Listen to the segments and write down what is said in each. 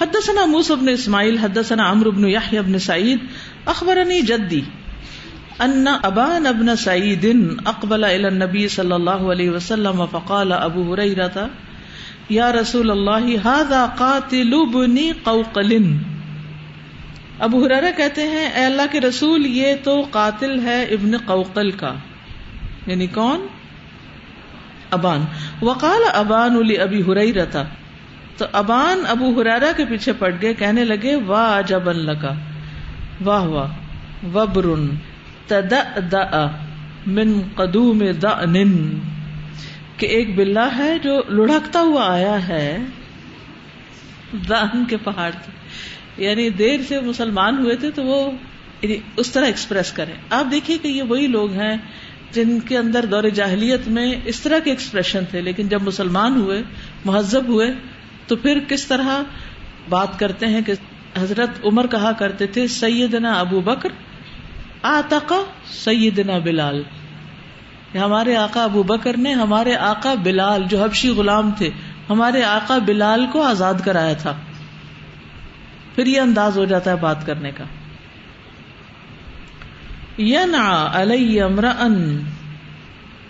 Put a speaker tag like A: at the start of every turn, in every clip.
A: حدثنا موسى بن اسماعيل، حدثنا عمرو بن يحيى بن سعيد اخبرني جدي ان ابان ابن سعيد اقبل الى النبي صلى الله عليه وسلم فقال ابو هريره يا رسول الله، هذا قاتل ابن قوقل. ابو ہرارا کہتے ہیں، اے اللہ کے رسول، یہ تو قاتل ہے ابن قوقل کا. یعنی کون؟ ابان۔ وقال ابان علی ابی ہرئی رتا تو ابان ابو ہرارا کے پیچھے پڑ گئے، کہنے لگے، واہ جب لگا۔ واہ واہ۔ وبرن تد من قدوم دن کہ ایک بلا ہے جو لڑکتا ہوا آیا ہے دان کے پہاڑ سے یعنی دیر سے مسلمان ہوئے تھے تو وہ یعنی اس طرح ایکسپریس کریں۔ آپ دیکھیے کہ یہ وہی لوگ ہیں جن کے اندر دور جاہلیت میں اس طرح کے ایکسپریشن تھے، لیکن جب مسلمان ہوئے، مہذب ہوئے تو پھر کس طرح بات کرتے ہیں کہ حضرت عمر کہا کرتے تھے، سیدنا ابو بکر آتقا سیدنا بلال۔ ہمارے آقا ابو بکر نے ہمارے آقا بلال جو حبشی غلام تھے، ہمارے آقا بلال کو آزاد کرایا تھا۔ پھر یہ انداز ہو جاتا ہے بات کرنے کا۔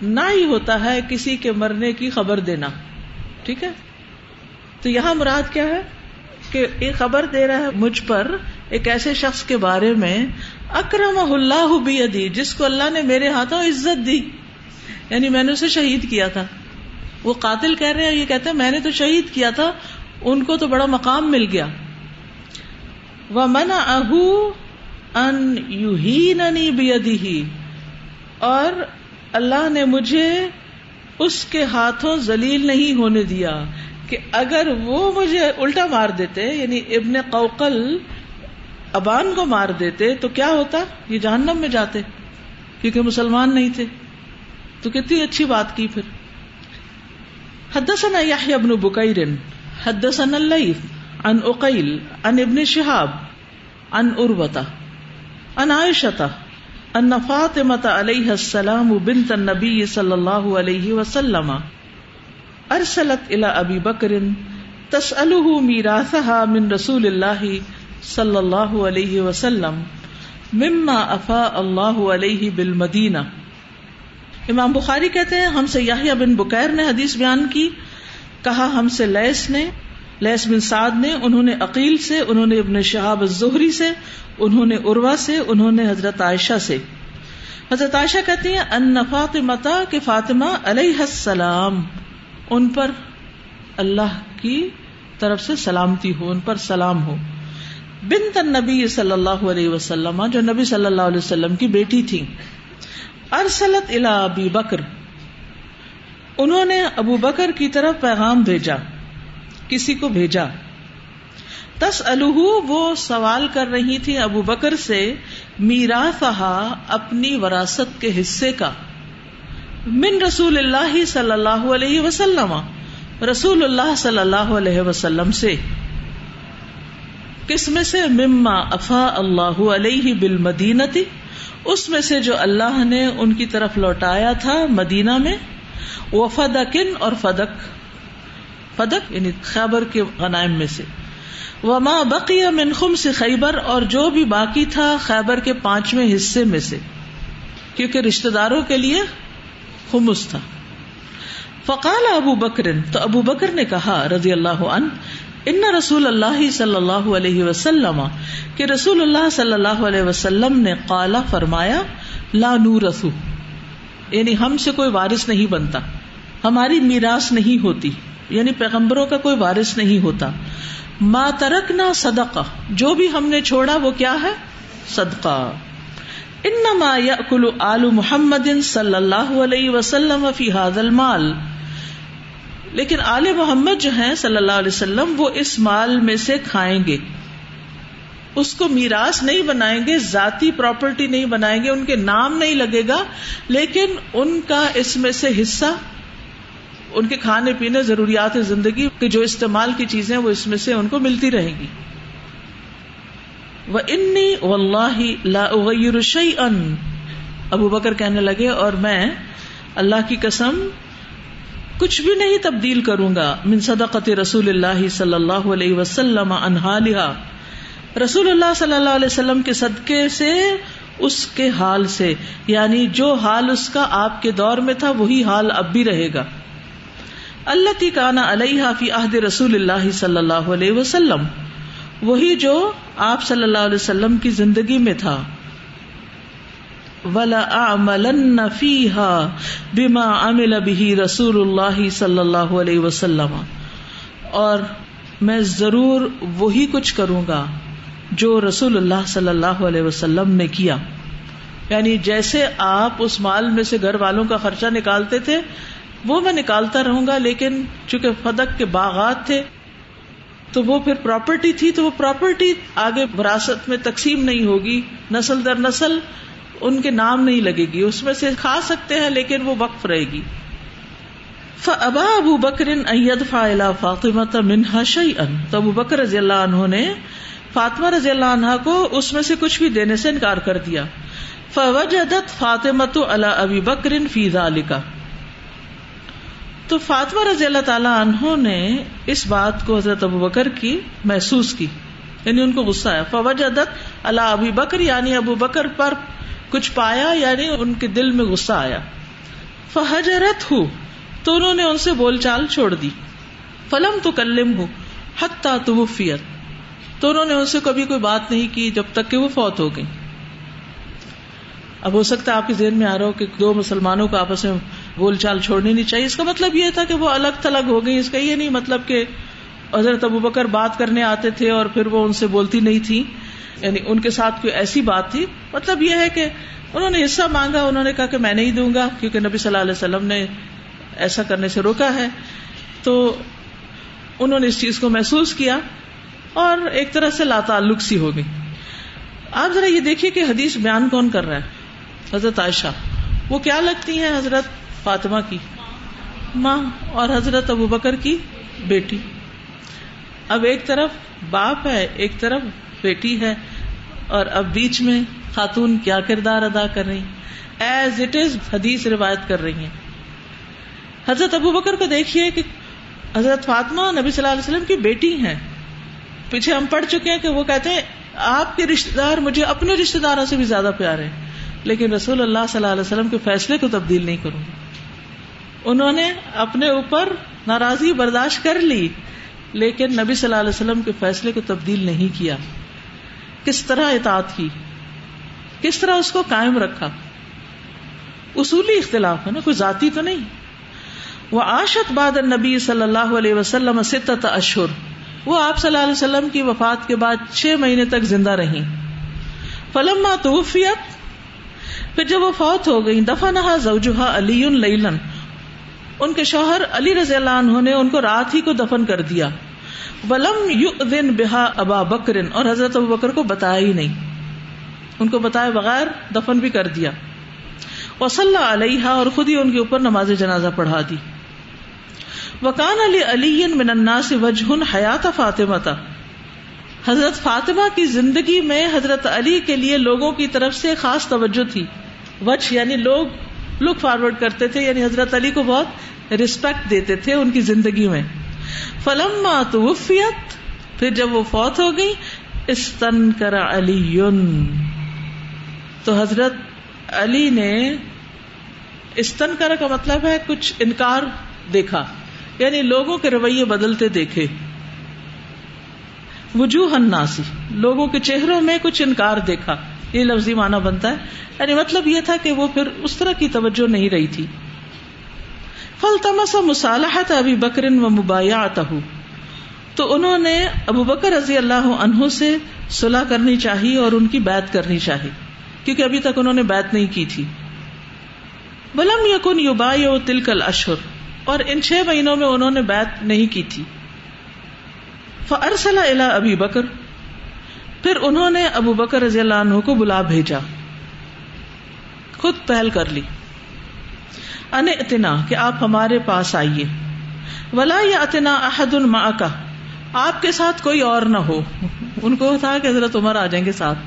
A: نہ ہی ہوتا ہے کسی کے مرنے کی خبر دینا۔ ٹھیک ہے؟ تو یہاں مراد کیا ہے کہ ایک خبر دے رہا ہے مجھ پر ایک ایسے شخص کے بارے میں اکرم اللہ بھی جس کو اللہ نے میرے ہاتھوں عزت دی۔ یعنی میں نے اسے شہید کیا تھا۔ وہ قاتل کہہ رہے ہیں، یہ کہتے ہیں میں نے تو شہید کیا تھا، ان کو تو بڑا مقام مل گیا۔ وہ منا اہو ان یو ہی ننی بی اور اللہ نے مجھے اس کے ہاتھوں ذلیل نہیں ہونے دیا۔ کہ اگر وہ مجھے الٹا مار دیتے یعنی ابن قوقل ابان کو مار دیتے، تو کیا ہوتا؟ یہ جہنم میں جاتے، کیونکہ مسلمان نہیں تھے۔ تو کتنی اچھی بات کی پھر۔ حدثنا یحیی ابن بکیر، حدثنا اللیث ان اقیل ان ابن شہاب ان اروتا ان عائشتا ان فاطمة علیہ السلام بنت النبی صلی اللہ علیہ وسلم۔ ارسلت الى ابی بکر تسألہ میراثها من رسول اللہ صلی اللہ علیہ وسلم مما افا اللہ علیہ بالمدینہ۔ امام بخاری کہتے ہیں، ہم سے یاہیا بن بکیر نے حدیث بیان کی، کہا ہم سے لیس نے لیس بن سعد نے، انہوں نے عقیل سے، انہوں نے ابن شہاب الزہری سے، انہوں نے عروا سے، انہوں نے حضرت عائشہ سے۔ حضرت عائشہ کہتی ہیں، ان فاطمتا، کہ فاطمہ علیہ السلام۔ ان پر اللہ کی طرف سے سلامتی ہو، ان پر سلام ہو۔ بنت النبی صلی اللہ علیہ وسلم، جو نبی صلی اللہ علیہ وسلم کی بیٹی تھی ارسلت الا ابی بکر۔ انہوں نے ابو بکر کی طرف پیغام بھیجا، کسی کو بھیجا۔ تس الح وہ سوال کر رہی تھی ابو بکر سے میرا اپنی وراثت کے حصے کا۔ من رسول اللہ صلی اللہ علیہ وسلم، رسول اللہ صلی اللہ علیہ وسلم سے۔ کس میں سے؟ مما افا اللہ علیہ بال مدینتی اس میں سے جو اللہ نے ان کی طرف لوٹایا تھا مدینہ میں، وہ فدکن اور فدک۔ فدک یعنی خیبر کے غنائم میں سے۔ وہ ماں بقی منخم سے خیبر، اور جو بھی باقی تھا خیبر کے پانچویں حصے میں سے۔ کیونکہ رشتے داروں کے لیے خمس تھا۔ فقال ابو بکر، تو ابو بکر نے کہا رضی اللہ عنہ، ان رسول اللہ صلی اللہ علیہ وسلم، کہ رسول اللہ صلی اللہ علیہ وسلم نے قالا فرمایا، لا نورثو یعنی ہم سے کوئی وارث نہیں بنتا۔ ہماری میراث نہیں ہوتی۔ یعنی پیغمبروں کا کوئی وارث نہیں ہوتا۔ ما ترکنا صدقہ۔ جو بھی ہم نے چھوڑا وہ کیا ہے؟ صدقہ۔ انما یاکل آل محمد صلی اللہ علیہ وسلم فی هذا المال۔ لیکن آل محمد جو ہیں صلی اللہ علیہ وسلم، وہ اس مال میں سے کھائیں گے۔ اس کو میراث نہیں بنائیں گے، ذاتی پراپرٹی نہیں بنائیں گے، ان کے نام نہیں لگے گا، لیکن ان کا اس میں سے حصہ، ان کے کھانے پینے، ضروریات زندگی کے جو استعمال کی چیزیں وہ اس میں سے ان کو ملتی رہے گی۔ وہ انی و اللہ ابو بکر کہنے لگے، اور میں اللہ کی قسم کچھ بھی نہیں تبدیل کروں گا۔ من صدقت رسول اللہ صلی اللہ علیہ وسلم انہالہ رسول اللہ صلی اللہ علیہ وسلم کے صدقے سے، اس کے حال سے۔ یعنی جو حال اس کا آپ کے دور میں تھا، وہی حال اب بھی رہے گا۔ اللہ تی کانا علیہ فی عہد رسول اللہ صلی اللہ علیہ وسلم۔ وہی جو آپ صلی اللہ علیہ وسلم کی زندگی میں تھا۔ ولا فیحا بما عمل به رسول اللہ صلی اللہ علیہ وسلم۔ اور میں ضرور وہی کچھ کروں گا جو رسول اللہ صلی اللہ علیہ وسلم نے کیا۔ یعنی جیسے آپ اس مال میں سے گھر والوں کا خرچہ نکالتے تھے، وہ میں نکالتا رہوں گا، لیکن چونکہ فدق کے باغات تھے تو وہ پھر پراپرٹی تھی تو وہ پراپرٹی آگے وراثت میں تقسیم نہیں ہوگی، نسل در نسل ان کے نام نہیں لگے گی، اس میں سے کھا سکتے ہیں لیکن وہ وقف رہے گی۔ ابا ابو بکر اید فا فاطمہ منہا شعی ان تو ابو بکر رضی اللہ عنہ نے فاطمہ رضی اللہ عنہ کو اس میں سے کچھ بھی دینے سے انکار کر دیا۔ فوجدت فاطمہ تو اللہ ابی بکر فیضا علی کا تو فاطمہ رضی اللہ تعالی عنہ نے اس بات کو حضرت ابو بکر کی محسوس کی یعنی ان کو غصہ آیا۔ فوجدت اللہ ابی بکر یعنی ابو بکر پر کچھ پایا یعنی ان کے دل میں غصہ آیا۔ فہجرت ہوں تو انہوں نے ان سے بول چال چھوڑ دی۔ فلم تو کلم ہوں حتیٰ توفیت تو انہوں نے ان سے کبھی کوئی بات نہیں کی جب تک کہ وہ فوت ہو گئی اب ہو سکتا ہے آپ کے ذہن میں آ رہا ہو کہ دو مسلمانوں کو آپس میں بول چال چھوڑنی نہیں چاہیے۔ اس کا مطلب یہ تھا کہ وہ الگ تھلگ ہو گئی۔ اس کا یہ نہیں مطلب کہ حضرت ابو بکر بات کرنے آتے تھے اور پھر وہ ان سے بولتی نہیں تھی۔ یعنی ان کے ساتھ کوئی ایسی بات تھی۔ مطلب یہ ہے کہ انہوں نے حصہ مانگا، انہوں نے کہا کہ میں نہیں دوں گا کیونکہ نبی صلی اللہ علیہ وسلم نے ایسا کرنے سے روکا ہے۔ تو انہوں نے اس چیز کو محسوس کیا اور ایک طرح سے لا تعلق سی ہو گئی۔ آپ ذرا یہ دیکھیے کہ حدیث بیان کون کر رہا ہے؟ حضرت عائشہ۔ وہ کیا لگتی ہیں حضرت فاطمہ کی، ماں اور حضرت ابو بکر کی بیٹی۔ اب ایک طرف باپ ہے، ایک طرف بیٹی ہے۔ اور اب بیچ میں خاتون کیا کردار ادا کر رہی۔ ایز اٹ از حدیث روایت کر رہی ہیں۔ حضرت ابو بکر کو دیکھیے کہ حضرت فاطمہ نبی صلی اللہ علیہ وسلم کی بیٹی ہیں۔ پیچھے ہم پڑھ چکے ہیں کہ وہ کہتے ہیں، آپ کے رشتے دار مجھے اپنے رشتے داروں سے بھی زیادہ پیارے لیکن رسول اللہ صلی اللہ علیہ وسلم کے فیصلے کو تبدیل نہیں کروں۔ انہوں نے اپنے اوپر ناراضی برداشت کر لی، لیکن نبی صلی اللہ علیہ وسلم کے فیصلے کو تبدیل نہیں کیا۔ کس طرح اطاعت کی؟ کس طرح اس کو قائم رکھا؟ اصولی اختلاف ہے نا، کوئی ذاتی تو نہیں۔ وہ آشت باد نبی صلی اللہ علیہ وسلم ستت اشہر۔ وہ آپ صلی اللہ علیہ وسلم کی وفات کے بعد چھ مہینے تک زندہ رہی فلم توفیت، پھر جب وہ فوت ہو گئی دفا نہا زوجہ علی لیلن۔ ان کے شوہر علی رضی اللہ عنہ نے ان کو رات ہی کو دفن کر دیا۔ ولم یو دن بحا ابا بکرن اور حضرت ابو بکر کو بتایا ہی نہیں۔ ان کو بتائے بغیر دفن بھی کر دیا۔ وصلی علیہ اور خود ہی ان کے اوپر نماز جنازہ پڑھا دی۔ وکان علی علی من الناس وجہ حیات فاطمہ تھا حضرت فاطمہ کی زندگی میں حضرت علی کے لیے لوگوں کی طرف سے خاص توجہ تھی۔ وجہ یعنی لوگ لک فارورڈ کرتے تھے یعنی حضرت علی کو بہت رسپیکٹ دیتے تھے ان کی زندگی میں۔ فلم توفیت پھر جب وہ فوت ہو گئی استن کر علی تو حضرت علی نے استن کر کا مطلب ہے کچھ انکار دیکھا یعنی لوگوں کے رویے بدلتے دیکھے۔ وجوہ الناسی لوگوں کے چہروں میں کچھ انکار دیکھا۔ یہ لفظی معنی بنتا ہے۔ یعنی مطلب یہ تھا کہ وہ پھر اس طرح کی توجہ نہیں رہی تھی۔ فل تمسا مصالحت ابھی بکرن و مبایا تو انہوں نے ابو بکر رضی اللہ عنہ سے صلاح کرنی چاہیے اور ان کی بیعت کرنی چاہیے کیونکہ ابھی تک انہوں نے بیعت نہیں کی تھی۔ بلم یقن یو تلکل اشر اور ان چھ مہینوں میں انہوں نے بیعت نہیں کی تھی۔ فرسلا الا ابی بکر پھر انہوں نے ابو بکر رضی اللہ عنہ کو بلا بھیجا۔ خود پہل کر لی۔ ان اتنا کہ آپ ہمارے پاس آئیے۔ ولا یا اتنا احد الما کا آپ کے ساتھ کوئی اور نہ ہو۔ ان کو تھا کہ حضرت عمر آ جائیں گے ساتھ۔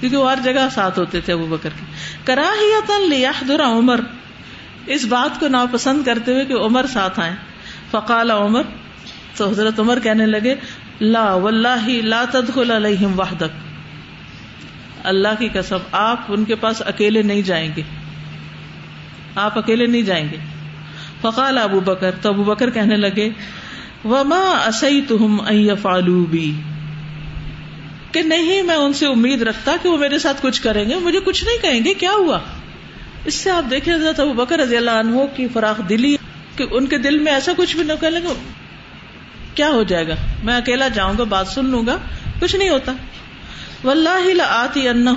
A: کیونکہ وہ ہر جگہ ساتھ ہوتے تھے ابو بکر کے۔ کراہیت عمر۔ اس بات کو ناپسند کرتے ہوئے کہ عمر ساتھ آئے فقال عمر، تو حضرت عمر کہنے لگے لا واللہ لا تدخل علیہم وحدک۔ اللہ کی قسم، آپ ان کے پاس اکیلے نہیں جائیں گے۔ آپ اکیلے نہیں جائیں گے۔ فقال ابو بکر، تو ابو بکر کہنے لگے، وما اسی تم فالو بھی کہ نہیں، میں ان سے امید رکھتا کہ وہ میرے ساتھ کچھ کریں گے، مجھے کچھ نہیں کہیں گے، کیا ہوا؟ اس سے آپ دیکھیں، حضرت ابو بکر رضی اللہ عنہ کی فراخ دلی، کہ ان کے دل میں ایسا کچھ بھی نہ کہ کیا ہو جائے گا؟ میں اکیلا جاؤں گا، بات سن لوں گا، کچھ نہیں ہوتا۔ واللہ آتی ان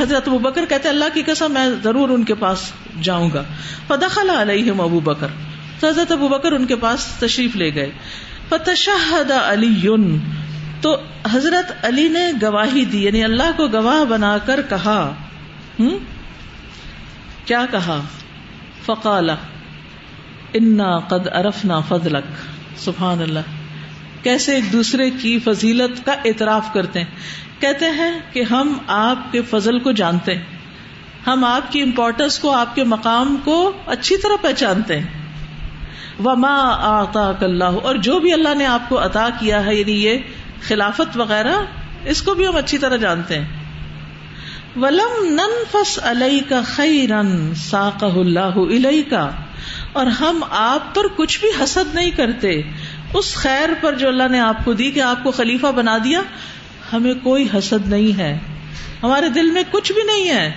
A: حضرت ابو بکر کہتے اللہ کی قسم، میں ضرور ان کے پاس جاؤں گا۔ فدخل علیہم ابو بکر۔ تو حضرت ابو بکر ان کے پاس تشریف لے گئے۔ فتشہد علی تو حضرت علی نے گواہی دی یعنی اللہ کو گواہ بنا کر کہا۔ ہوں کیا کہا؟ فقال، انا قد ارفنا فضلک۔ سبحان اللہ، کیسے ایک دوسرے کی فضیلت کا اعتراف کرتے ہیں۔ کہتے ہیں کہ ہم آپ کے فضل کو جانتے ہیں۔ ہم آپ کی امپورٹینس کو، آپ کے مقام کو اچھی طرح پہچانتے ہیں۔ وما آتا اللہ اور جو بھی اللہ نے آپ کو عطا کیا ہے یعنی یہ خلافت وغیرہ، اس کو بھی ہم اچھی طرح جانتے ہیں۔ ولم نن فس علیہ کا خیرن ساق اللہ علیہ کا اور ہم آپ پر کچھ بھی حسد نہیں کرتے۔ اس خیر پر جو اللہ نے آپ کو دی کہ آپ کو خلیفہ بنا دیا، ہمیں کوئی حسد نہیں ہے۔ ہمارے دل میں کچھ بھی نہیں ہے۔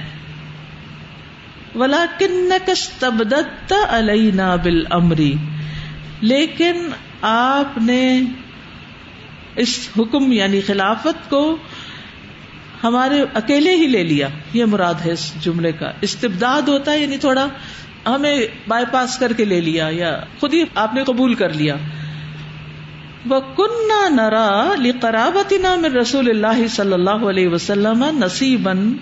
A: ولا کن تبدت علینا بل امری لیکن آپ نے اس حکم یعنی خلافت کو ہمارے اکیلے ہی لے لیا۔ یہ مراد ہے اس جملے کا۔ استبداد ہوتا ہے یعنی تھوڑا ہمیں بائی پاس کر کے لے لیا یا خود ہی آپ نے قبول کر لیا۔ وہ کن نرا قرابتی نام رسول اللہ صلی اللہ علیہ وسلم نصیبن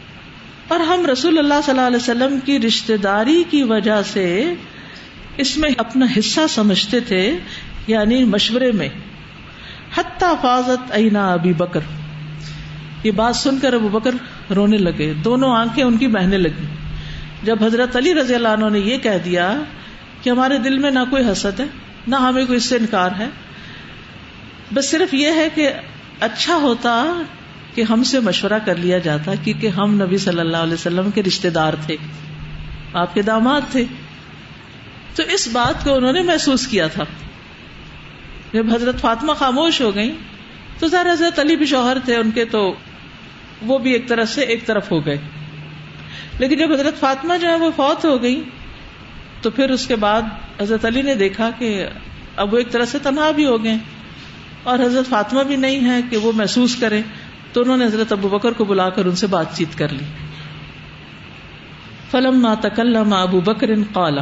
A: اور ہم رسول اللہ صلی اللہ علیہ وسلم کی رشتے داری کی وجہ سے اس میں اپنا حصہ سمجھتے تھے یعنی مشورے میں۔ حتی فاضت اینا ابی بکر یہ بات سن کر ابو بکر رونے لگے۔ دونوں آنکھیں ان کی بہنے لگی جب حضرت علی رضی اللہ عنہ نے یہ کہہ دیا کہ ہمارے دل میں نہ کوئی حسد ہے، نہ ہمیں کوئی اس سے انکار ہے۔ بس صرف یہ ہے کہ اچھا ہوتا کہ ہم سے مشورہ کر لیا جاتا کیونکہ ہم نبی صلی اللہ علیہ وسلم کے رشتے دار تھے، آپ کے داماد تھے۔ تو اس بات کو انہوں نے محسوس کیا تھا۔ جب حضرت فاطمہ خاموش ہو گئی تو ذرا حضرت علی بھی شوہر تھے، ان کے تو وہ بھی ایک طرح سے ایک طرف ہو گئے۔ لیکن جب حضرت فاطمہ جو ہے وہ فوت ہو گئی، تو پھر اس کے بعد حضرت علی نے دیکھا کہ اب وہ ایک طرح سے تنہا بھی ہو گئے اور حضرت فاطمہ بھی نہیں ہے کہ وہ محسوس کرے، تو انہوں نے حضرت ابو بکر کو بلا کر ان سے بات چیت کر لی۔ فلم ما تکلم ابو بکر قالا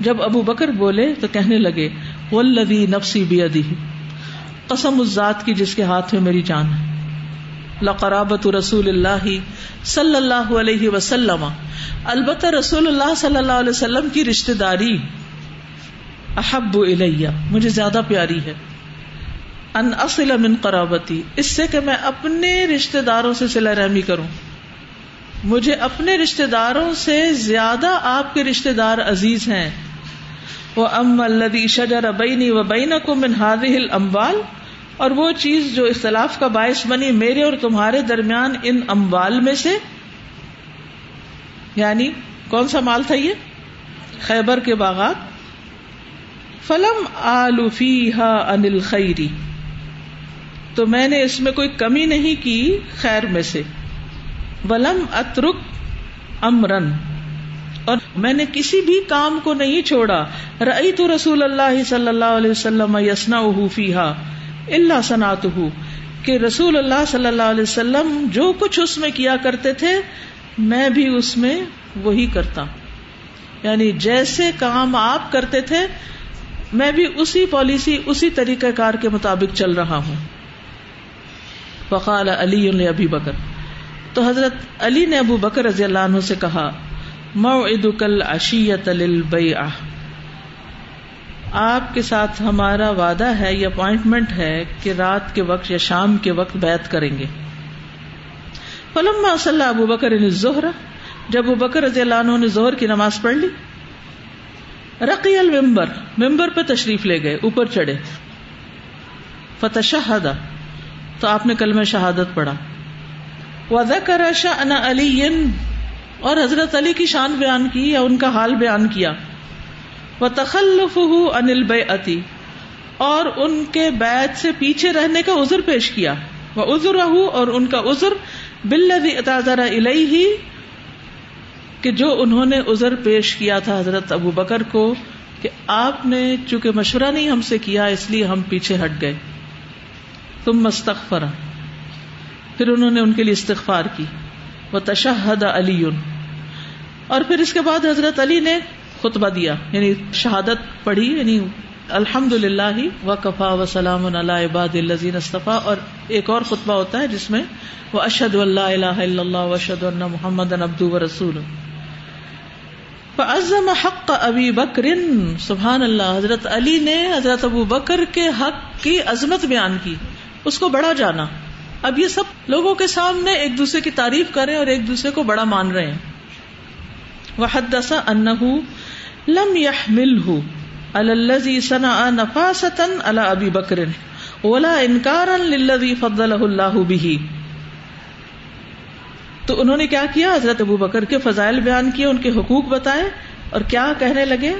A: جب ابو بکر بولے تو کہنے لگے، والذی نفسی بیدی قسم اس ذات کی جس کے ہاتھ میں میری جان ہے۔ لقرابت رسول اللہ صلی اللہ علیہ وسلم. البتہ رسول اللہ صلی اللہ علیہ وسلم کی رشتے داری احب الیہ، مجھے زیادہ پیاری ہے. ان اصل من قرابتی، اس سے کہ میں اپنے رشتے داروں سے صلح رحمی کروں. مجھے اپنے رشتے داروں سے زیادہ آپ کے رشتے دار عزیز ہیں. وہ ام الدی شجر بینی و بین کو من هذه الاموال اور وہ چیز جو اختلاف کا باعث بنی میرے اور تمہارے درمیان ان اموال میں سے یعنی کون سا مال تھا یہ؟ خیبر کے باغات۔ فلم آلوفی ہا انل خیری تو میں نے اس میں کوئی کمی نہیں کی خیر میں سے۔ ولم اترک امرن۔ اور میں نے کسی بھی کام کو نہیں چھوڑا۔ رئی تو رسول اللہ صلی اللہ علیہ وسلم یسنا فیحا اللہ صنعت کہ رسول اللہ صلی اللہ علیہ وسلم جو کچھ اس میں کیا کرتے تھے، میں بھی اس میں وہی کرتا۔ یعنی جیسے کام آپ کرتے تھے، میں بھی اسی پالیسی، اسی طریقہ کار کے مطابق چل رہا ہوں۔ وقال علی ابی بکر۔ تو حضرت علی نے ابو بکر رضی اللہ عنہ سے کہا، موعدک العشیت للبیعہ۔ آپ کے ساتھ ہمارا وعدہ ہے یا اپوائنٹمنٹ ہے کہ رات کے وقت یا شام کے وقت بیت کریں گے۔ فلم صلی ابو بکر ظہر جب ابو بکر رضی اللہ عنہ نے ظہر کی نماز پڑھ لی، رقی المبر ممبر پہ تشریف لے گئے، اوپر چڑھے۔ فتح شہدا تو آپ نے کل میں شہادت پڑھا۔ وضا کرا شاہ علی اور حضرت علی کی شان بیان کی یا ان کا حال بیان کیا۔ وہ تخلف انل بے اور ان کے بیت سے پیچھے رہنے کا عذر پیش کیا۔ وہ عذر اور ان کا عذر بل اتازارا الہی کہ جو انہوں نے عذر پیش کیا تھا حضرت ابو بکر کو، کہ آپ نے چونکہ مشورہ نہیں ہم سے کیا، اس لیے ہم پیچھے ہٹ گئے۔ تم مستقفر پھر انہوں نے ان کے لیے استغفار کی۔ وہ تشہد علی اور پھر اس کے بعد حضرت علی نے خطبہ دیا یعنی شہادت پڑھی یعنی الحمد للہ و کفا و سلام عباد الزین استفا اور ایک اور خطبہ ہوتا ہے جس میں وہ اشد اللہ الہ الا اللہ اشد اللہ محمد ابدو و رسول فعزم حق ابی بکر سبحان اللہ، حضرت علی نے حضرت ابو بکر کے حق کی عظمت بیان کی، اس کو بڑا جانا۔ اب یہ سب لوگوں کے سامنے ایک دوسرے کی تعریف کریں اور ایک دوسرے کو بڑا مان رہے ہیں۔ وہ حدسا ان لم يحمله على الذي صنع نفاسة على ابي بکر ولا انكارا للذي فضله الله به. تو انہوں نے کیا کیا؟ حضرت ابو بکر کے فضائل بیان کیے، ان کے حقوق بتائے، اور کیا کہنے لگے؟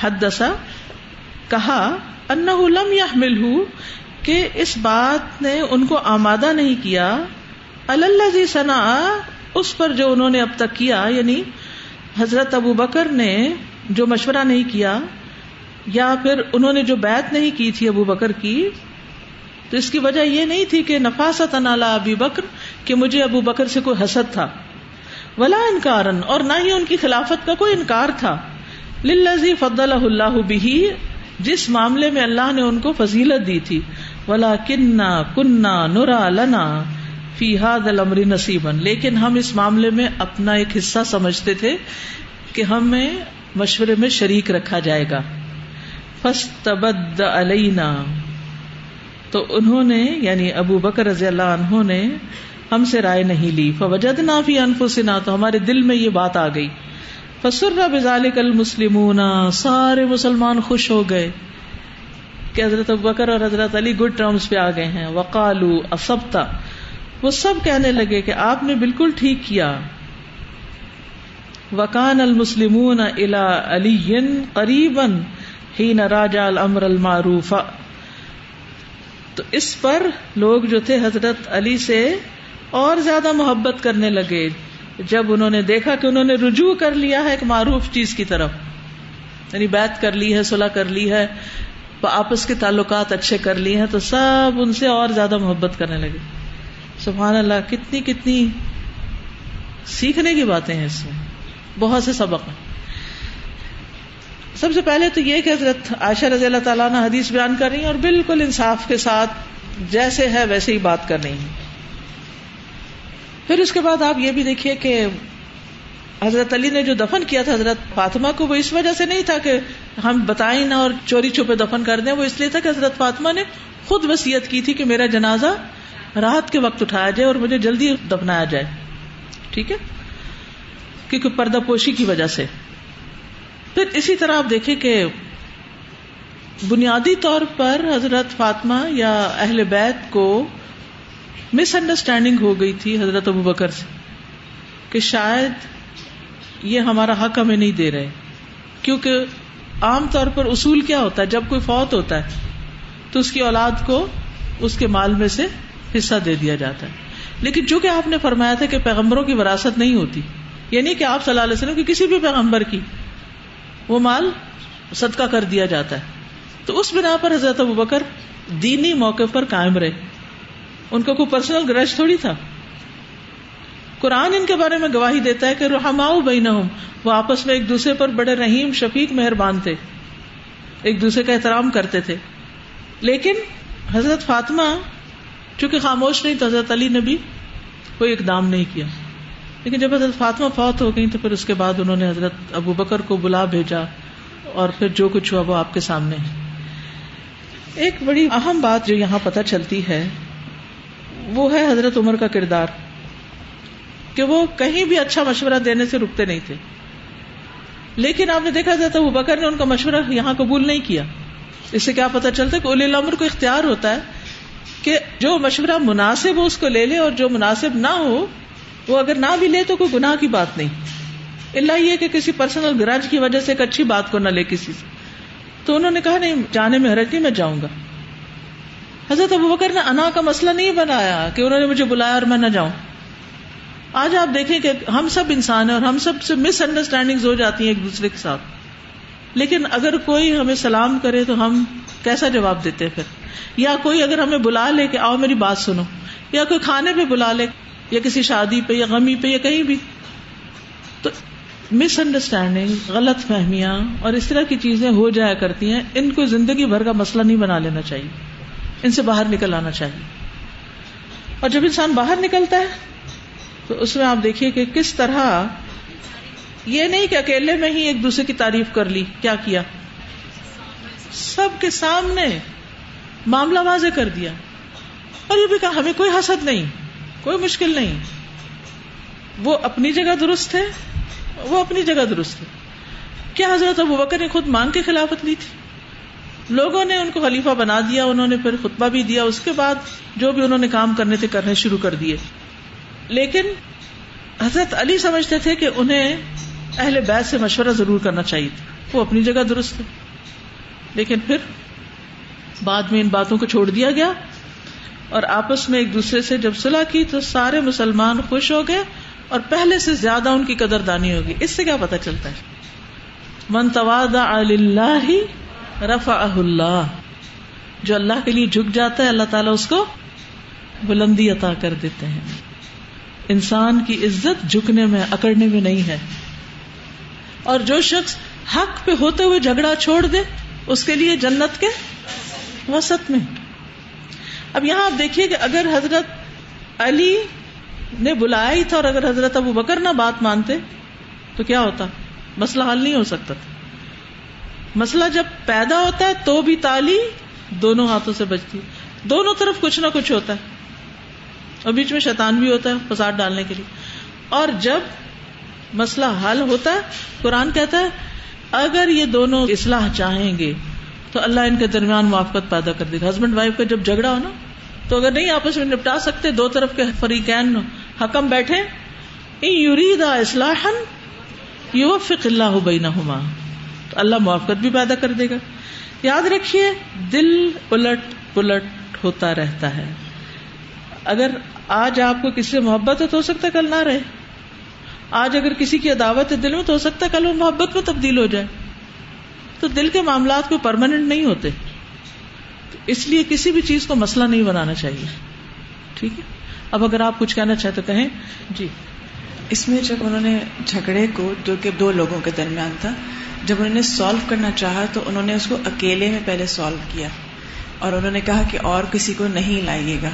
A: حد دسا کہا ان لم یا کہ اس بات نے ان کو آمادہ نہیں کیا اللہ جی سنا اس پر جو انہوں نے اب تک کیا یعنی حضرت ابو بکر نے جو مشورہ نہیں کیا یا پھر انہوں نے جو بیت نہیں کی تھی ابو بکر کی، تو اس کی وجہ یہ نہیں تھی کہ نفاست انالا ابی بکر کہ مجھے ابو بکر سے کوئی حسد تھا۔ ولا انکار اور نہ ہی ان کی خلافت کا کوئی انکار تھا۔ للزی فض اللہ بھی جس معاملے میں اللہ نے ان کو فضیلت دی تھی۔ ولا کنہ کنہ نورا لنا۔ فی حاد المر نصیبن لیکن ہم اس معاملے میں اپنا ایک حصہ سمجھتے تھے کہ ہمیں مشورے میں شریک رکھا جائے گا۔ فستبد علینا۔ تو انہوں نے یعنی ابو بکر رضی اللہ عنہ نے ہم سے رائے نہیں لی۔ فوجد نہ فی انفسنا، تو ہمارے دل میں یہ بات آ گئی۔ فسر بذالک المسلمون، سارے مسلمان خوش ہو گئے کہ حضرت ابو بکر اور حضرت علی گڈ ٹرمز پہ آ گئے ہیں۔ وقالو اسبتا وہ سب کہنے لگے کہ آپ نے بالکل ٹھیک کیا۔ وکان المسلمون الى علی قریبا حین راجع الامر المعروف۔ تو اس پر لوگ جو تھے حضرت علی سے اور زیادہ محبت کرنے لگے۔ جب انہوں نے دیکھا کہ انہوں نے رجوع کر لیا ہے ایک معروف چیز کی طرف یعنی بیت کر لی ہے صلاح کر لی ہے، آپس کے تعلقات اچھے کر لیے ہیں، تو سب ان سے اور زیادہ محبت کرنے لگے۔ سبحان اللہ، کتنی کتنی سیکھنے کی باتیں ہیں اس میں۔ بہت سے سبق ہیں۔ سب سے پہلے تو یہ کہ حضرت عائشہ رضی اللہ تعالیٰ نے حدیث بیان کر رہی ہیں اور بالکل انصاف کے ساتھ جیسے ہے ویسے ہی بات کر رہی ہیں۔ پھر اس کے بعد آپ یہ بھی دیکھیے کہ حضرت علی نے جو دفن کیا تھا حضرت فاطمہ کو، وہ اس وجہ سے نہیں تھا کہ ہم بتائیں نہ اور چوری چھپے دفن کر دیں، وہ اس لیے تھا کہ حضرت فاطمہ نے خود وسیعت کی تھی کہ میرا جنازہ رات کے وقت اٹھایا جائے اور مجھے جلدی دفنایا جائے۔ ٹھیک ہے؟ کیونکہ پردہ پوشی کی وجہ سے۔ پھر اسی طرح آپ دیکھیں کہ بنیادی طور پر حضرت فاطمہ یا اہل بیت کو مس انڈرسٹینڈنگ ہو گئی تھی حضرت ابو بکر سے کہ شاید یہ ہمارا حق ہمیں نہیں دے رہے۔ کیونکہ عام طور پر اصول کیا ہوتا ہے؟ جب کوئی فوت ہوتا ہے تو اس کی اولاد کو اس کے مال میں سے حصہ دے دیا جاتا ہے۔ لیکن چونکہ آپ نے فرمایا تھا کہ پیغمبروں کی وراثت نہیں ہوتی یعنی کہ آپ صلی اللہ علیہ وسلم کی کسی بھی پیغمبر کی وہ مال صدقہ کر دیا جاتا ہے۔ تو اس بنا پر حضرت ابو بکر دینی موقع پر قائم رہے۔ ان کو کوئی پرسنل گرج تھوڑی تھا۔ قرآن ان کے بارے میں گواہی دیتا ہے کہ رحماؤ بین وہ آپس میں ایک دوسرے پر بڑے رحیم، شفیق، مہربان تھے۔ ایک دوسرے کا احترام کرتے تھے۔ لیکن حضرت فاطمہ چونکہ خاموش نہیں تو حضرت علی نے بھی کوئی اقدام نہیں کیا۔ لیکن جب حضرت فاطمہ فوت ہو گئی تو پھر اس کے بعد انہوں نے حضرت ابو بکر کو بلا بھیجا اور پھر جو کچھ ہوا وہ آپ کے سامنے ہے۔ ایک بڑی اہم بات جو یہاں پتہ چلتی ہے، وہ ہے حضرت عمر کا کردار۔ کہ وہ کہیں بھی اچھا مشورہ دینے سے رکتے نہیں تھے۔ لیکن آپ نے دیکھا جاتا وہ بکر نے ان کا مشورہ یہاں قبول نہیں کیا۔ اس سے کیا پتا چلتا کہ اولی الامر کو اختیار ہوتا ہے کہ جو مشورہ مناسب ہو اس کو لے لے اور جو مناسب نہ ہو، وہ اگر نہ بھی لے تو کوئی گناہ کی بات نہیں۔ اللہ یہ کہ کسی پرسنل گرج کی وجہ سے ایک اچھی بات کو نہ لے کسی سے۔ تو انہوں نے کہا، نہیں، جانے میں حرج نہیں، میں جاؤں گا۔ حضرت ابو بکر نے انا کا مسئلہ نہیں بنایا کہ انہوں نے مجھے بلایا اور میں نہ جاؤں۔ آج آپ دیکھیں کہ ہم سب انسان ہیں اور ہم سب سے مس انڈرسٹینڈنگ ہو جاتی ہیں ایک دوسرے کے ساتھ۔ لیکن اگر کوئی ہمیں سلام کرے تو ہم کیسا جواب دیتے پھر؟ یا کوئی اگر ہمیں بلا لے کہ آؤ میری بات سنو، یا کوئی کھانے پہ بلا لے، یا کسی شادی پہ، یا غمی پہ، یا کہیں بھی۔ تو مس انڈرسٹینڈنگ غلط فہمیاں اور اس طرح کی چیزیں ہو جایا کرتی ہیں، ان کو زندگی بھر کا مسئلہ نہیں بنا لینا چاہیے۔ ان سے باہر نکل آنا چاہیے۔ اور جب انسان باہر نکلتا ہے، تو اس میں آپ دیکھیے کہ کس طرح یہ نہیں کہ اکیلے میں ہی ایک دوسرے کی تعریف کر لی، کیا کیا؟ سب کے سامنے۔ معاملہ واضح کر دیا اور یہ بھی کہا، ہمیں کوئی حسد نہیں، کوئی مشکل نہیں۔ وہ اپنی جگہ درست ہے، وہ اپنی جگہ درست ہے۔ کیا حضرت ابو بکر نے خود مانگ کے خلافت لی تھی؟ لوگوں نے ان کو خلیفہ بنا دیا، انہوں نے پھر خطبہ بھی دیا، اس کے بعد جو بھی انہوں نے کام کرنے تھے، کرنے شروع کر دیے۔ لیکن حضرت علی سمجھتے تھے کہ انہیں اہل بیت سے مشورہ ضرور کرنا چاہیے تھا۔ وہ اپنی جگہ درست ہے۔ لیکن پھر بعد میں ان باتوں کو چھوڑ دیا گیا اور آپس میں ایک دوسرے سے جب صلاح کی تو سارے مسلمان خوش ہو گئے اور پہلے سے زیادہ ان کی قدر دانی ہوگی۔ اس سے کیا پتا چلتا ہے؟ من اللہ رفا اللہ۔ جو اللہ کے لیے جھک جاتا ہے، اللہ تعالیٰ اس کو بلندی عطا کر دیتے ہیں۔ انسان کی عزت جھکنے میں، اکڑنے میں نہیں ہے۔ اور جو شخص حق پہ ہوتے ہوئے جھگڑا چھوڑ دے، اس کے لیے جنت کے وسط میں۔ اب یہاں آپ دیکھیے کہ اگر حضرت علی نے بلایا ہی تھا اور اگر حضرت ابو بکر نہ بات مانتے، تو کیا ہوتا؟ مسئلہ حل نہیں ہو سکتا تھا۔ مسئلہ جب پیدا ہوتا ہے تو بھی تالی دونوں ہاتھوں سے بچتی دونوں طرف کچھ نہ کچھ ہوتا ہے۔ اور بیچ میں شیطان بھی ہوتا ہے فساد ڈالنے کے لیے۔ اور جب مسئلہ حل ہوتا ہے، قرآن کہتا ہے، اگر یہ دونوں اصلاح چاہیں گے تو اللہ ان کے درمیان موافقت پیدا کر دے گا ہسبینڈ وائف کا جب جھگڑا ہو نا، تو اگر نہیں آپس میں نپٹا سکتے، دو طرف کے فریقین حکم بیٹھے۔ یورید اصلاح یو فک اللہ بینہما۔ تو اللہ موافقت بھی پیدا کر دے گا۔ یاد رکھیے، دل پلٹ پلٹ ہوتا رہتا ہے۔ اگر آج آپ کو کسی سے محبت ہے تو ہو سکتا ہے کل نہ رہے۔ آج اگر کسی کی عداوت ہے دل میں تو ہو سکتا ہے کل وہ محبت میں تبدیل ہو جائے۔ تو دل کے معاملات کو پرماننٹ نہیں ہوتے۔ اس لیے کسی بھی چیز کو مسئلہ نہیں بنانا چاہیے۔ ٹھیک ہے؟ اب اگر آپ کچھ کہنا چاہتے کہیں۔ جی۔
B: اس میں جب انہوں نے جھگڑے کو جو کہ دو لوگوں کے درمیان تھا، جب انہوں نے سالو کرنا چاہا تو انہوں نے اس کو اکیلے میں پہلے سالو کیا۔ اور انہوں نے کہا کہ اور کسی کو نہیں لائیے گا۔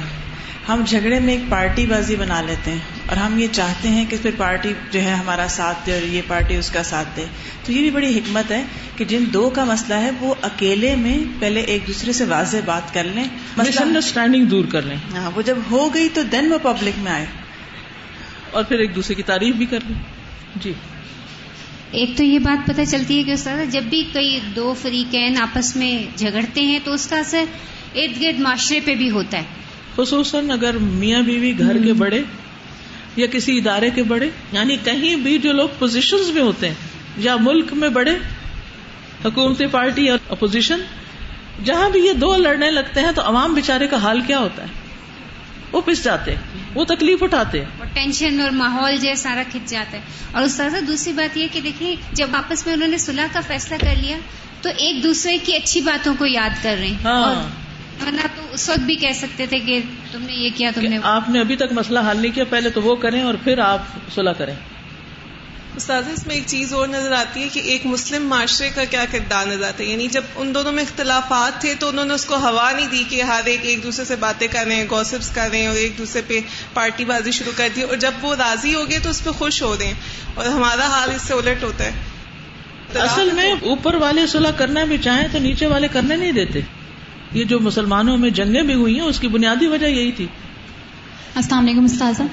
B: ہم جھگڑے میں ایک پارٹی بازی بنا لیتے ہیں۔ اور ہم یہ چاہتے ہیں کہ پھر پارٹی جو ہے ہمارا ساتھ دے اور یہ پارٹی اس کا ساتھ دے۔ تو یہ بھی بڑی حکمت ہے کہ جن دو کا مسئلہ ہے وہ اکیلے میں پہلے ایک دوسرے سے واضح بات کر لیں۔
A: انڈرسٹینڈنگ دور کر لیں۔
B: ہاں وہ جب ہو گئی تو دین وہ پبلک میں آئے۔
A: اور پھر ایک دوسرے کی تعریف بھی کر لیں۔ جی۔
C: ایک تو یہ بات پتہ چلتی ہے کہ استاد جب بھی کئی دو فریقین آپس میں جھگڑتے ہیں تو اس کا اثر ارد گرد معاشرے پہ بھی ہوتا ہے۔
A: خصوصاً اگر میاں بیوی گھر کے بڑے یا کسی ادارے کے بڑے یعنی کہیں بھی جو لوگ پوزیشن میں ہوتے ہیں یا ملک میں بڑے حکومتی پارٹی اور اپوزیشن جہاں بھی یہ دو لڑنے لگتے ہیں تو عوام بےچارے کا حال کیا ہوتا ہے؟ وہ پس جاتے وہ تکلیف اٹھاتے
C: ٹینشن اور ماحول جو ہے سارا کھچ جاتا ہے۔ اور استاذہ دوسری بات یہ کہ دیکھیں جب آپس میں انہوں نے صلاح کا فیصلہ کر لیا تو ایک دوسرے کی اچھی باتوں کو یاد کر رہے ہیں۔ ہاں۔ ورنہ تو اس وقت بھی کہہ سکتے تھے کہ تم نے یہ کیا تم نے
A: آپ نے ابھی تک مسئلہ حل نہیں کیا پہلے تو وہ کریں اور پھر آپ صلاح کریں۔
D: استاد اس میں ایک چیز اور نظر آتی ہے کہ ایک مسلم معاشرے کا کیا کردار نظر آتا ہے۔ یعنی جب ان دونوں میں اختلافات تھے تو انہوں نے اس کو ہوا نہیں دی کہ ہر ایک ایک دوسرے سے باتیں کر رہے ہیں گوسپس کر رہے ہیں اور ایک دوسرے پہ پارٹی بازی شروع کر دی۔ اور جب وہ راضی ہو گئے تو اس پہ خوش ہو رہے ہیں۔ اور ہمارا حال اس سے الٹ ہوتا ہے۔
A: اصل میں اوپر والے صلاح کرنا بھی چاہیں تو نیچے والے کرنے نہیں دیتے۔ یہ جو مسلمانوں میں جنگیں بھی ہوئی ہیں اس کی بنیادی وجہ یہی تھی۔
E: السلام علیکم استاذہ۔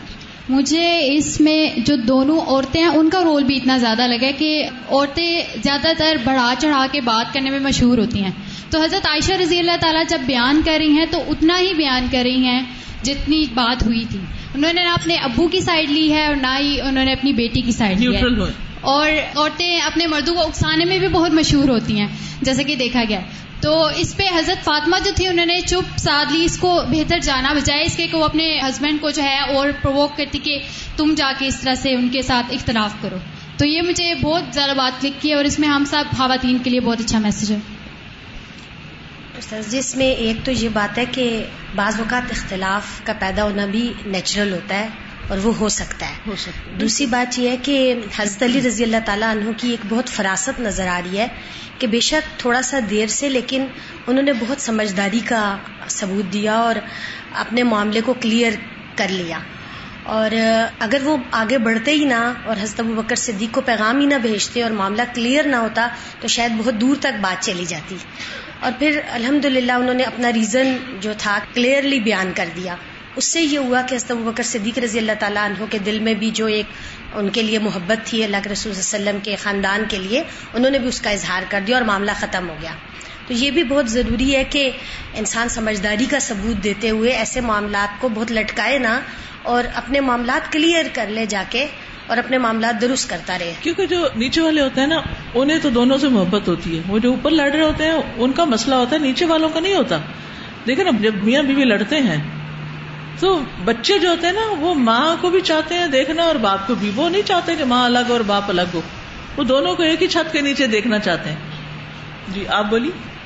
E: مجھے اس میں جو دونوں عورتیں ہیں ان کا رول بھی اتنا زیادہ لگا کہ عورتیں زیادہ تر بڑھا چڑھا کے بات کرنے میں مشہور ہوتی ہیں۔ تو حضرت عائشہ رضی اللہ تعالیٰ جب بیان کر رہی ہیں تو اتنا ہی بیان کر رہی ہیں جتنی بات ہوئی تھی۔ انہوں نے نہ اپنے ابو کی سائڈ لی ہے اور نہ ہی انہوں نے اپنی بیٹی کی سائڈ لی ہے۔ اور عورتیں اپنے مردوں کو اکسانے میں بھی بہت مشہور ہوتی ہیں جیسا کہ دیکھا گیا۔ تو اس پہ حضرت فاطمہ جو تھی انہوں نے چپ ساتھ لی اس کو بہتر جانا، بجائے اس کے کہ وہ اپنے ہسبینڈ کو جو ہے اور پرووک کرتی کہ تم جا کے اس طرح سے ان کے ساتھ اختلاف کرو۔ تو یہ مجھے بہت زیادہ بات کلک کی اور اس میں ہم سب خواتین کے لیے بہت اچھا میسج ہے۔
F: جس میں ایک تو یہ بات ہے کہ بعض اوقات اختلاف کا پیدا ہونا بھی نیچرل ہوتا ہے۔ اور وہ ہو سکتا ہے۔ دوسری بات یہ ہے کہ حضرت علی رضی اللہ تعالیٰ عنہ کی ایک بہت فراست نظر آ رہی ہے کہ بے شک تھوڑا سا دیر سے لیکن انہوں نے بہت سمجھداری کا ثبوت دیا اور اپنے معاملے کو کلیئر کر لیا۔ اور اگر وہ آگے بڑھتے ہی نہ اور حضرت ابو بکر صدیق کو پیغام ہی نہ بھیجتے اور معاملہ کلیئر نہ ہوتا تو شاید بہت دور تک بات چلی جاتی۔ اور پھر الحمد انہوں نے اپنا ریزن جو تھا کلیئرلی بیان کر دیا۔ اس سے یہ ہوا کہ حضرت بکر صدیق رضی اللہ تعالیٰ عنہ کے دل میں بھی جو ایک ان کے لیے محبت تھی، اللہ کے رسول صلی اللہ علیہ وسلم کے خاندان کے لیے، انہوں نے بھی اس کا اظہار کر دیا اور معاملہ ختم ہو گیا۔ تو یہ بھی بہت ضروری ہے کہ انسان سمجھداری کا ثبوت دیتے ہوئے ایسے معاملات کو بہت لٹکائے نہ اور اپنے معاملات کلیئر کر لے جا کے اور اپنے معاملات درست کرتا رہے۔
A: کیونکہ جو نیچے والے ہوتے ہیں نا، انہیں تو دونوں سے محبت ہوتی ہے۔ وہ جو اوپر لڑ رہے ہوتے ہیں، ان کا مسئلہ ہوتا ہے، نیچے والوں کا نہیں ہوتا۔ دیکھیں نا، جب میاں بیوی لڑتے ہیں تو بچے جو ہوتے ہیں نا، وہ ماں کو بھی چاہتے ہیں دیکھنا اور باپ کو بھی۔ وہ نہیں چاہتے کہ ماں الگ اور باپ الگ ہو۔ وہ دونوں کو ایک ہی چھت کے نیچے دیکھنا چاہتے ہیں۔ جی آپ بولیے۔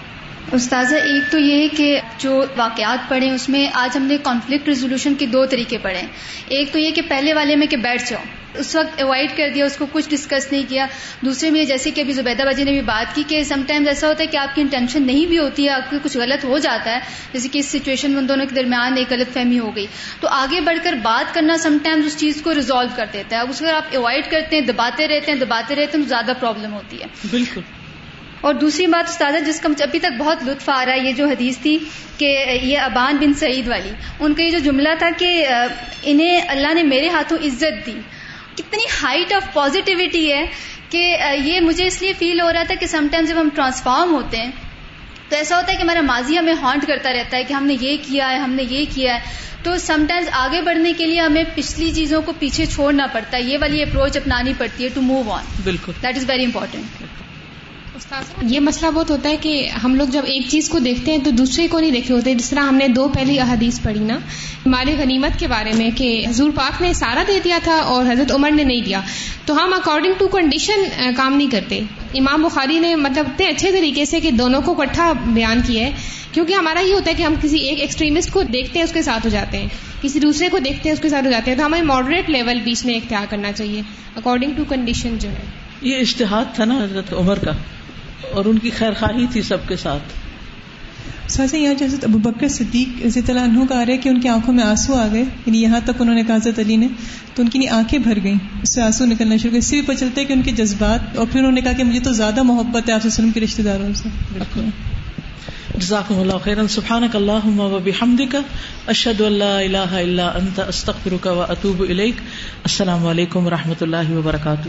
E: استاذہ، ایک تو یہ کہ جو واقعات پڑھے اس میں آج ہم نے کانفلکٹ ریزولوشن کے دو طریقے پڑھے۔ ایک تو یہ کہ پہلے والے میں کہ بیٹھ جاؤ۔ اس وقت اوائڈ کر دیا، اس کو کچھ ڈسکس نہیں کیا۔ دوسرے میں جیسے کہ ابھی زبیدہ باجی نے بھی بات کی کہ سم ٹائمز ایسا ہوتا ہے کہ آپ کی انٹینشن نہیں بھی ہوتی ہے آپ کو کچھ غلط ہو جاتا ہے۔ جیسے کہ اس سچویشن میں دونوں کے درمیان ایک غلط فہمی ہو گئی۔ تو آگے بڑھ کر بات کرنا سم ٹائمز اس چیز کو ریزالو کر دیتا ہے۔ اب اس آپ اوائڈ کرتے ہیں، دباتے رہتے ہیں، دباتے رہتے ہیں، تو زیادہ پرابلم ہوتی ہے۔
A: بالکل۔
E: اور دوسری بات استاد جس کا مجھے ابھی تک بہت لطف آ رہا ہے یہ جو حدیث تھی کہ یہ ابان بن سعید والی ان کا یہ جو جملہ تھا کہ انہیں اللہ نے میرے ہاتھوں عزت دی۔ کتنی ہائٹ آف پازیٹیوٹی ہے کہ یہ مجھے اس لیے فیل ہو رہا تھا کہ سم ٹائم جب ہم ٹرانسفارم ہوتے ہیں تو ایسا ہوتا ہے کہ ہمارا ماضی ہمیں ہانٹ کرتا رہتا ہے کہ ہم نے یہ کیا ہے ہم نے یہ کیا ہے۔ تو سم ٹائمز آگے بڑھنے کے لیے ہمیں پچھلی چیزوں کو پیچھے چھوڑنا پڑتا ہے۔ یہ والی اپروچ اپنانی پڑتی ہے ٹو موو آن
A: بالکل۔
E: دیٹ از ویری امپورٹینٹ
G: یہ مسئلہ بہت ہوتا ہے کہ ہم لوگ جب ایک چیز کو دیکھتے ہیں تو دوسرے کو نہیں دیکھے ہوتے، جس طرح ہم نے دو پہلی احادیث پڑھی نا مال غنیمت کے بارے میں کہ حضور پاک نے سارا دے دیا تھا اور حضرت عمر نے نہیں دیا۔ تو ہم اکارڈنگ ٹو کنڈیشن کام نہیں کرتے۔ امام بخاری نے مطلب اتنے اچھے طریقے سے کہ دونوں کو اکٹھا بیان کیا ہے، کیونکہ ہمارا یہ ہوتا ہے کہ ہم کسی ایک ایکسٹریمسٹ کو دیکھتے ہیں، اس کے ساتھ ہو جاتے ہیں۔ کسی دوسرے کو دیکھتے ہیں، اس کے ساتھ ہو جاتے ہیں۔ تو ہمیں ماڈریٹ لیول بیچ میں اختیار کرنا چاہیے۔ اکارڈنگ ٹو کنڈیشن جو ہے۔
A: یہ اشتہاد تھا نا حضرت عمر کا؟ اور ان کی خیر خواہی تھی سب کے ساتھ۔
H: سر یہاں جیسے ابو بکر صدیق عزت اللہ عنہ کا آ رہا ہے کہ ان کی آنکھوں میں آنسو آ گئے یعنی یہاں تک انہوں نے کہا حضرت علی نے تو ان کی آنکھیں بھر گئیں۔ اس سے آنسو نکلنا شروع اس سے بھی پتہ چلتا ہے کہ ان کے جذبات اور پھر انہوں نے کہا کہ مجھے تو زیادہ محبت ہے آپ وسلم کے رشتے داروں سے۔
A: جزاکم اللہ خیرا۔ سبحانک اللہم و بحمدک اشہد اللہ الہ الا انت استغفرک و اتوب الیک۔ السلام علیکم و رحمۃ اللہ وبرکاتہ۔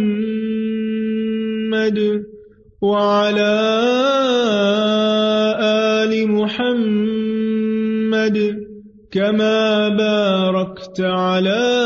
I: وعلى آل محمد كما باركت على